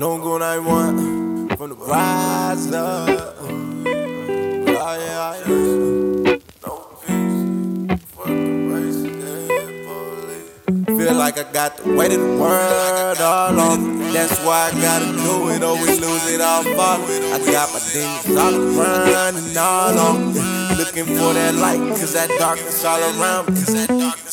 Don't go 91 from the rise up. Oh. Feel like I got the weight of the world all on me. That's why I gotta do it, or we lose it all fall. I got my demons all around and all on me. Looking for that light, cause that darkness all around me.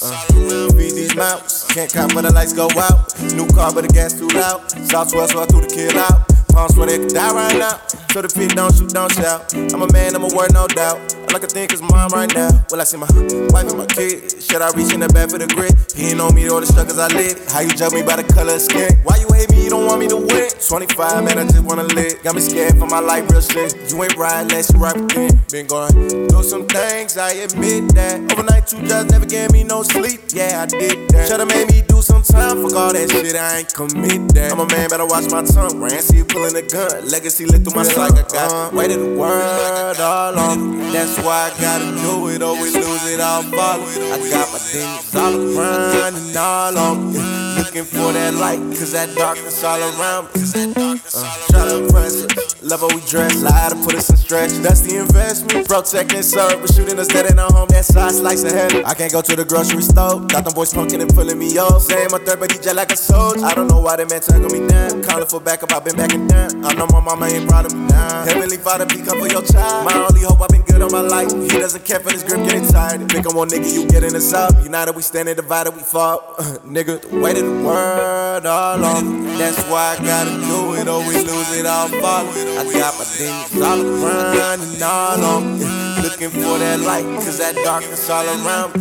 Uh, feed these mouths, can't cop but the lights go out. New car, but the gas too loud. South swell, so I threw the kill out. Palms where they could die right now. So the feet don't shoot, don't shout. I'm a man, I'm a word, no doubt. All I can think is mom right now. Will I see my wife and my kid? Should I reach in the back for the grit? He ain't know me or the struggles I live. How you judge me by the color of skin? Why you me? You don't want me to win. 25, man, I just wanna live. Got me scared for my life, real shit. You ain't right unless you right within. Been going through some things, I admit that. Overnight, two jobs never gave me no sleep. Yeah, I did that. Should've made me do some time. Fuck all that shit, I ain't commit that. I'm a man, better watch my tongue. Rancy pulling a gun. Legacy lit through my psych. I got the weight of the world me. That's why I gotta do it, or we lose it all fall. I got my demons all around and all on me. Looking for that light, cause that darkness all around me. Uh, try to impress us, love how we dress, lie to put us in stretch. That's the investment. Protecting serve, but shooting us dead in our home. That side slice of heaven. I can't go to the grocery store. Got them boys punking and pulling me off. Saying my third, but he jet like a soldier. I don't know why they man tackle me down. Calling for backup, I've been backing down. I know my mama ain't proud of me now. Heavenly Father, be come for your child. My only hope, I've been all my life. He doesn't care for this grip, getting tired. Think I'm one nigga, you getting us up. United, we standing divided, we fall. nigga, the weight of the world all on me. That's why I gotta do it, or we lose it all fall. I got my demons all around and all on me. Looking for that light, cause that darkness all around.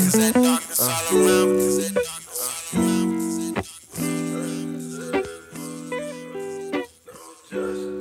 Uh.